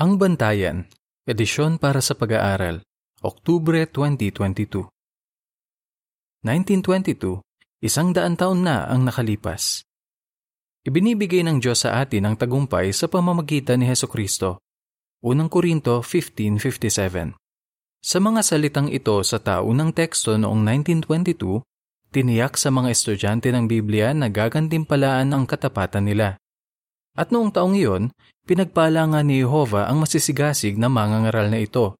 Ang Bantayan, edisyon para sa pag-aaral, Oktubre 2022. 1922, isang daan taon na ang nakalipas. Ibinibigay ng Diyos sa atin ang tagumpay sa pamamagitan ni Heso Kristo. Unang Korinto 15.57 Sa mga salitang ito sa taunang teksto noong 1922, tiniyak sa mga estudyante ng Biblia na gagantimpalaan ang katapatan nila. At noong taong iyon, pinagpala nga ni Jehovah ang masisigasig na mangangaral na ito.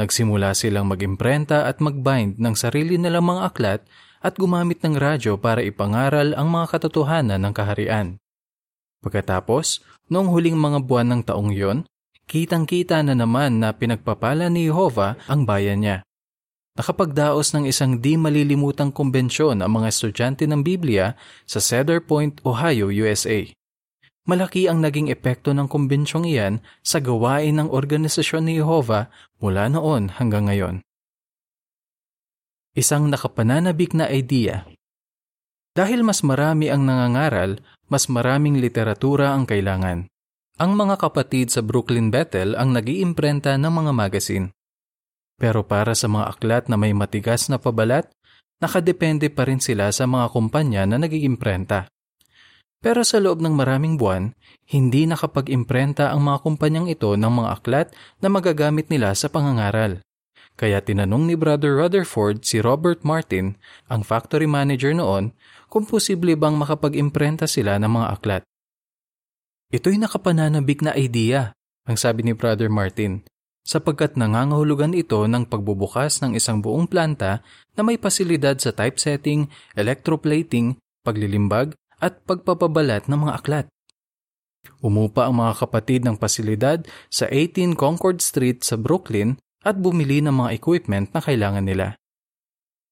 Nagsimula silang mag-imprenta at mag-bind ng sarili nilang mga aklat at gumamit ng radyo para ipangaral ang mga katotohanan ng kaharian. Pagkatapos, noong huling mga buwan ng taong iyon, kitang-kita na naman na pinagpapala ni Jehovah ang bayan niya. Nakapagdaos ng isang di malilimutang kumbensyon ang mga estudyante ng Biblia sa Cedar Point, Ohio, USA. Malaki ang naging epekto ng kumbensyong iyan sa gawain ng Organisasyon ni Jehovah mula noon hanggang ngayon. Isang nakapananabik na idea. Dahil mas marami ang nangangaral, mas maraming literatura ang kailangan. Ang mga kapatid sa Brooklyn Bethel ang nag-iimprenta ng mga magazine. Pero para sa mga aklat na may matigas na pabalat, nakadepende pa rin sila sa mga kumpanya na nag-iimprenta. Pero sa loob ng maraming buwan, hindi nakapag-imprenta ang mga kumpanyang ito ng mga aklat na magagamit nila sa pangangaral. Kaya tinanong ni Brother Rutherford si Robert Martin, ang factory manager noon, kung posible bang makapag-imprenta sila ng mga aklat. Ito'y nakapananabik na idea, ang sabi ni Brother Martin, sapagkat nangangahulugan ito ng pagbubukas ng isang buong planta na may pasilidad sa typesetting, electroplating, paglilimbag, at pagpapabalat ng mga aklat. Umupa ang mga kapatid ng pasilidad sa 18 Concord Street sa Brooklyn at bumili ng mga equipment na kailangan nila.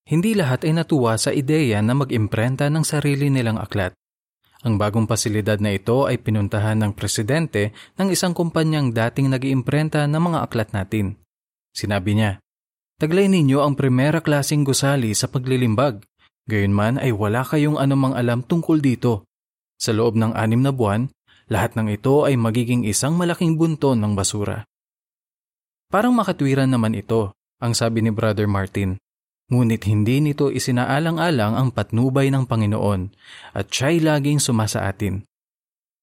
Hindi lahat ay natuwa sa ideya na mag-imprenta ng sarili nilang aklat. Ang bagong pasilidad na ito ay pinuntahan ng presidente ng isang kumpanyang dating nag-iimprenta ng mga aklat natin. Sinabi niya, Taglay ninyo ang primera klasing gusali sa paglilimbag. Gayunman ay wala kayong anumang alam tungkol dito. Sa loob ng anim na buwan, lahat ng ito ay magiging isang malaking bunton ng basura. Parang makatwiran naman ito, ang sabi ni Brother Martin. Ngunit hindi nito isinaalang-alang ang patnubay ng Panginoon at siya'y laging sumasa atin.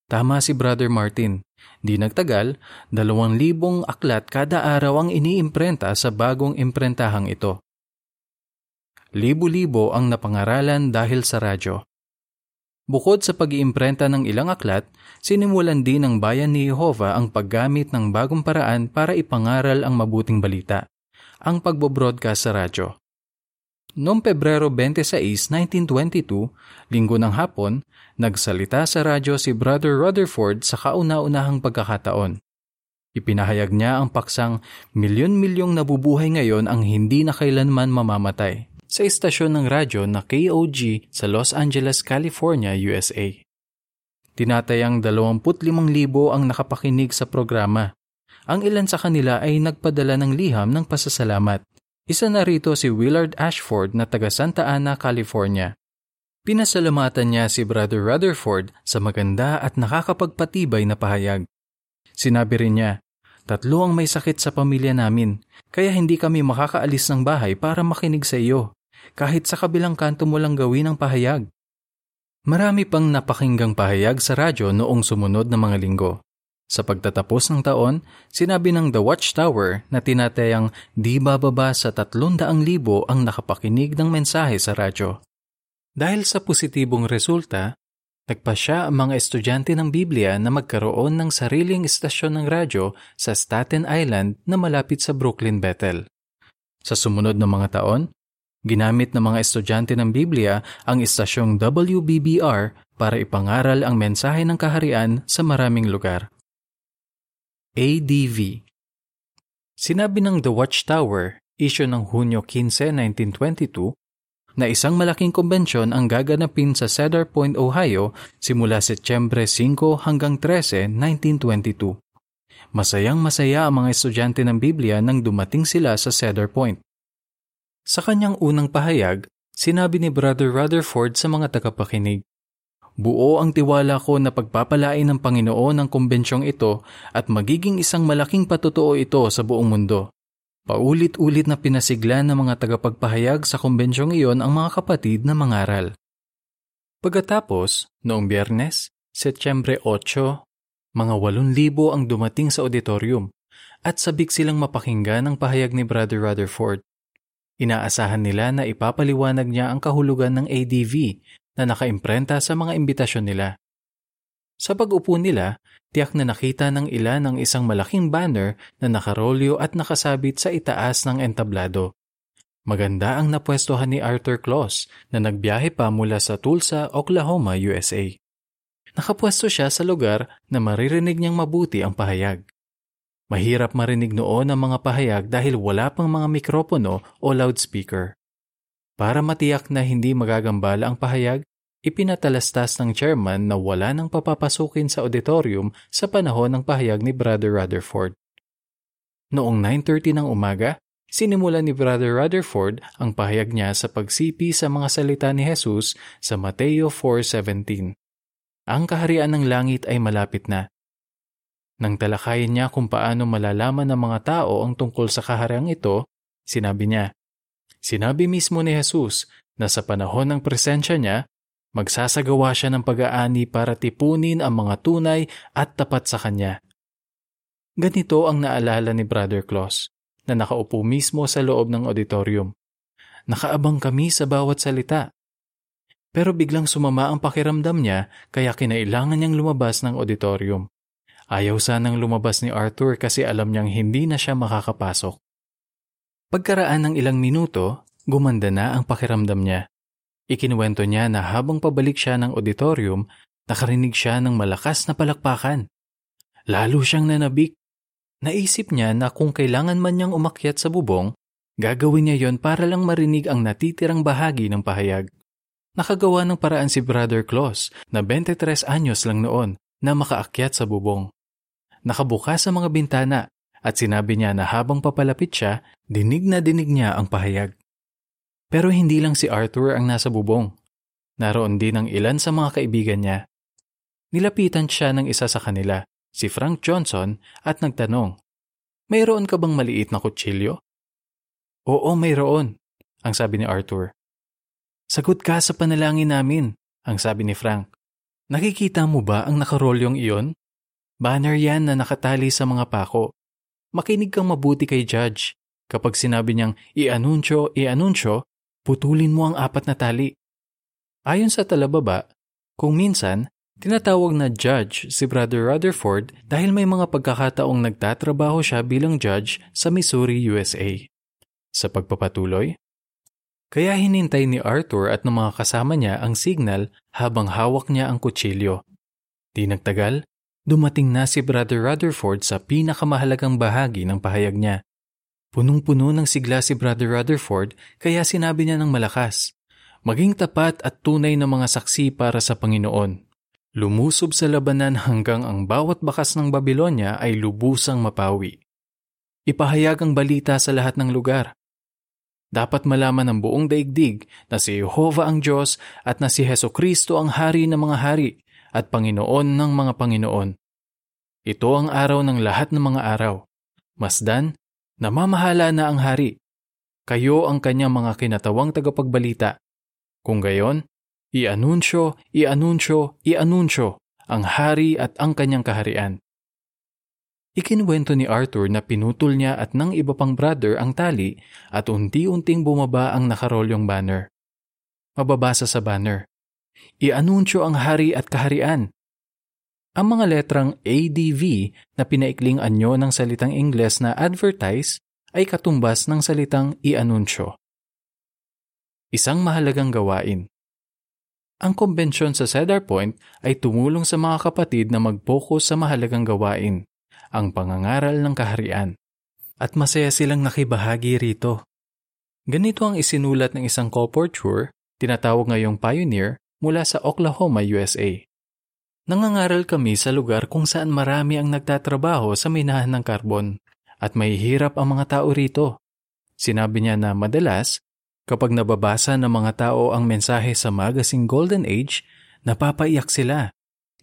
Tama si Brother Martin. Di nagtagal, dalawang libong aklat kada araw ang iniimprenta sa bagong imprentahang ito. Libo-libo ang napangaralan dahil sa radyo. Bukod sa pag-iimprenta ng ilang aklat, sinimulan din ng bayan ni Jehovah ang paggamit ng bagong paraan para ipangaral ang mabuting balita, ang pagbo-broadcast sa radyo. Noong Pebrero 26, 1922, linggo ng hapon, nagsalita sa radyo si Brother Rutherford sa kauna-unahang pagkakataon. Ipinahayag niya ang paksang milyon-milyong nabubuhay ngayon ang hindi na kailanman mamamatay sa istasyon ng radyo na KOG sa Los Angeles, California, USA. Tinatayang 25,000 ang nakapakinig sa programa. Ang ilan sa kanila ay nagpadala ng liham ng pasasalamat. Isa na rito si Willard Ashford na taga Santa Ana, California. Pinasalamatan niya si Brother Rutherford sa maganda at nakakapagpatibay na pahayag. Sinabi rin niya, Tatlo ang may sakit sa pamilya namin, kaya hindi kami makakaalis ng bahay para makinig sa iyo, kahit sa kabilang kanto mo lang gawin ang pahayag. Marami pang napakinggang pahayag sa radyo noong sumunod na mga linggo. Sa pagtatapos ng taon, sinabi ng The Watchtower na tinatayang di bababa sa 300,000 ang nakapakinig ng mensahe sa radyo. Dahil sa positibong resulta, nagpasya ang mga estudyante ng Biblia na magkaroon ng sariling istasyon ng radyo sa Staten Island na malapit sa Brooklyn Bethel. Sa sumunod na mga taon, ginamit ng mga estudyante ng Biblia ang istasyong WBBR para ipangaral ang mensahe ng kaharian sa maraming lugar. ADV Sinabi ng The Watchtower, issue ng Hunyo 15, 1922, na isang malaking konbensyon ang gaganapin sa Cedar Point, Ohio simula Setyembre 5 hanggang 13, 1922. Masayang masaya ang mga estudyante ng Biblia nang dumating sila sa Cedar Point. Sa kanyang unang pahayag, sinabi ni Brother Rutherford sa mga tagapakinig, buo ang tiwala ko na pagpapalain ng Panginoon ang kumbensyong ito at magiging isang malaking patutuo ito sa buong mundo. Paulit-ulit na pinasigla ng mga tagapagpahayag sa kumbensyong iyon ang mga kapatid na mangaral. Pagkatapos, noong biyernes, Setyembre 8, mga 8,000 ang dumating sa auditorium at sabik silang mapakinggan ang pahayag ni Brother Rutherford. Inaasahan nila na ipapaliwanag niya ang kahulugan ng ADV na nakaimprenta sa mga imbitasyon nila. Sa pag-upo nila, tiyak na nakita ng ilan ang isang malaking banner na nakarolyo at nakasabit sa itaas ng entablado. Maganda ang napwestohan ni Arthur Claus na nagbiyahe pa mula sa Tulsa, Oklahoma, USA. Nakapwesto siya sa lugar na maririnig niyang mabuti ang pahayag. Mahirap marinig noon ang mga pahayag dahil wala pang mga mikropono o loudspeaker. Para matiyak na hindi magagambala ang pahayag, ipinatalastas ng chairman na wala nang papapasukin sa auditorium sa panahon ng pahayag ni Brother Rutherford. Noong 9.30 ng umaga, sinimula ni Brother Rutherford ang pahayag niya sa pagsipi sa mga salita ni Jesus sa Mateo 4.17. Ang kaharian ng langit ay malapit na. Nang talakayin niya kung paano malalaman ng mga tao ang tungkol sa kahariang ito, sinabi niya, Sinabi mismo ni Jesus na sa panahon ng presensya niya, Magsasagawa siya ng pag-aani para tipunin ang mga tunay at tapat sa kanya. Ganito ang naalala ni Brother Claus na nakaupo mismo sa loob ng auditorium. Nakaabang kami sa bawat salita. Pero biglang sumama ang pakiramdam niya kaya kinailangan niyang lumabas ng auditorium. Ayaw sanang lumabas ni Arthur kasi alam niyang hindi na siya makakapasok. Pagkaraan ng ilang minuto, gumanda na ang pakiramdam niya. Ikinuwento niya na habang pabalik siya ng auditorium, nakarinig siya ng malakas na palakpakan. Lalo siyang nanabik. Naisip niya na kung kailangan man niyang umakyat sa bubong, gagawin niya yon para lang marinig ang natitirang bahagi ng pahayag. Nakagawa ng paraan si Brother Claus na 23 anyos lang noon na makaakyat sa bubong. Nakabukas sa mga bintana at sinabi niya na habang papalapit siya, dinig na dinig niya ang pahayag. Pero hindi lang si Arthur ang nasa bubong. Naroon din ang ilan sa mga kaibigan niya. Nilapitan siya ng isa sa kanila, si Frank Johnson, at nagtanong, Mayroon ka bang maliit na kutsilyo? Oo, mayroon, ang sabi ni Arthur. Sagot ka sa panalangin namin, ang sabi ni Frank. Nakikita mo ba ang nakarolyong iyon? Banner yan na nakatali sa mga pako. Makinig kang mabuti kay Judge. Kapag sinabi niyang i-anunsyo, i-anunsyo, putulin mo ang apat na tali. Ayon sa talababa, kung minsan, tinatawag na judge si Brother Rutherford dahil may mga pagkakataong nagtatrabaho siya bilang judge sa Missouri, USA. Sa pagpapatuloy, kaya hinintay ni Arthur at ng mga kasama niya ang signal habang hawak niya ang kutsilyo. Di nagtagal, dumating na si Brother Rutherford sa pinakamahalagang bahagi ng pahayag niya. Punong-puno ng sigla si Brother Rutherford kaya sinabi niya ng malakas, Maging tapat at tunay na mga saksi para sa Panginoon. Lumusob sa labanan hanggang ang bawat bakas ng Babylonia ay lubusang mapawi. Ipahayag ang balita sa lahat ng lugar. Dapat malaman ng buong daigdig na si Jehovah ang Diyos at na si Heso Kristo ang Hari ng mga hari at Panginoon ng mga Panginoon. Ito ang araw ng lahat ng mga araw. Masdan, Namamahala na ang hari. Kayo ang kanyang mga kinatawang tagapagbalita. Kung gayon, i-anunsyo, i-anunsyo, i-anunsyo ang hari at ang kanyang kaharian. Ikinuwento ni Arthur na pinutol niya at ng iba pang brother ang tali at unti-unting bumaba ang nakarolyong banner. Mababasa sa banner, I-anunsyo ang hari at kaharian. Ang mga letrang ADV na pinaikling anyo ng salitang Ingles na advertise ay katumbas ng salitang i-anunsyo. Isang mahalagang gawain. Ang konbensyon sa Cedar Point ay tumulong sa mga kapatid na mag-focus sa mahalagang gawain, ang pangangaral ng kaharian. At masaya silang nakibahagi rito. Ganito ang isinulat ng isang colporteur, tinatawag ngayong pioneer, mula sa Oklahoma, USA. Nangangaral kami sa lugar kung saan marami ang nagtatrabaho sa minahan ng karbon at may hirap ang mga tao rito. Sinabi niya na madalas, kapag nababasa ng mga tao ang mensahe sa magazine Golden Age, napapaiyak sila.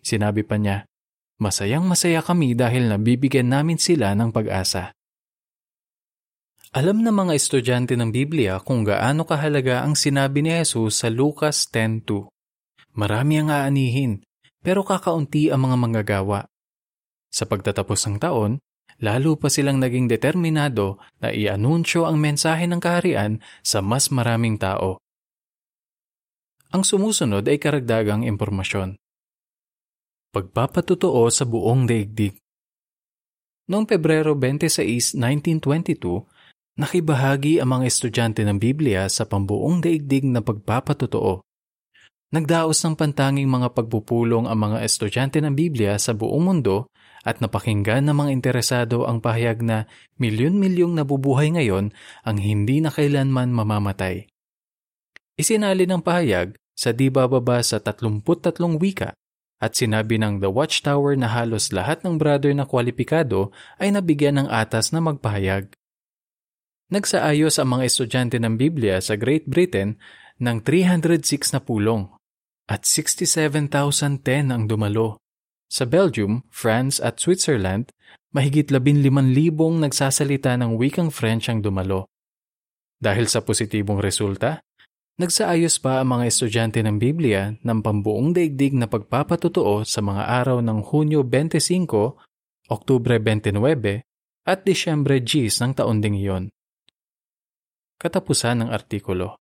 Sinabi pa niya, Masayang masaya kami dahil nabibigyan namin sila ng pag-asa. Alam na mga estudyante ng Biblia kung gaano kahalaga ang sinabi ni Jesus sa Lucas 10.2. Marami ang aanihin, pero kakaunti ang mga manggagawa. Sa pagtatapos ng taon, lalo pa silang naging determinado na i-anunsyo ang mensahe ng kaharian sa mas maraming tao. Ang sumusunod ay karagdagang impormasyon. Pagpapatutuo sa buong daigdig. Noong Pebrero 26, 1922, Nakibahagi ang mga estudyante ng Biblia sa pambuong daigdig na pagpapatotoo. Nagdaos ng pantanging mga pagpupulong ang mga estudyante ng Biblia sa buong mundo at napakinggan ng mga interesado ang pahayag na milyon-milyong nabubuhay ngayon ang hindi na kailanman mamamatay. Isinali ng pahayag sa di bababa sa 33 wika at sinabi ng The Watchtower na halos lahat ng brother na kwalipikado ay nabigyan ng atas na magpahayag. Nagsaayos ang mga estudyante ng Biblia sa Great Britain ng 306 na pulong at 67,010 ang dumalo. Sa Belgium, France at Switzerland, mahigit 15,000 nagsasalita ng wikang French ang dumalo. Dahil sa positibong resulta, nagsaayos pa ang mga estudyante ng Biblia ng pambuong daigdig na pagpapatutuo sa mga araw ng Hunyo 25, Oktubre 29 at Disyembre 10 ng taon ding iyon. Katapusan ng artikulo.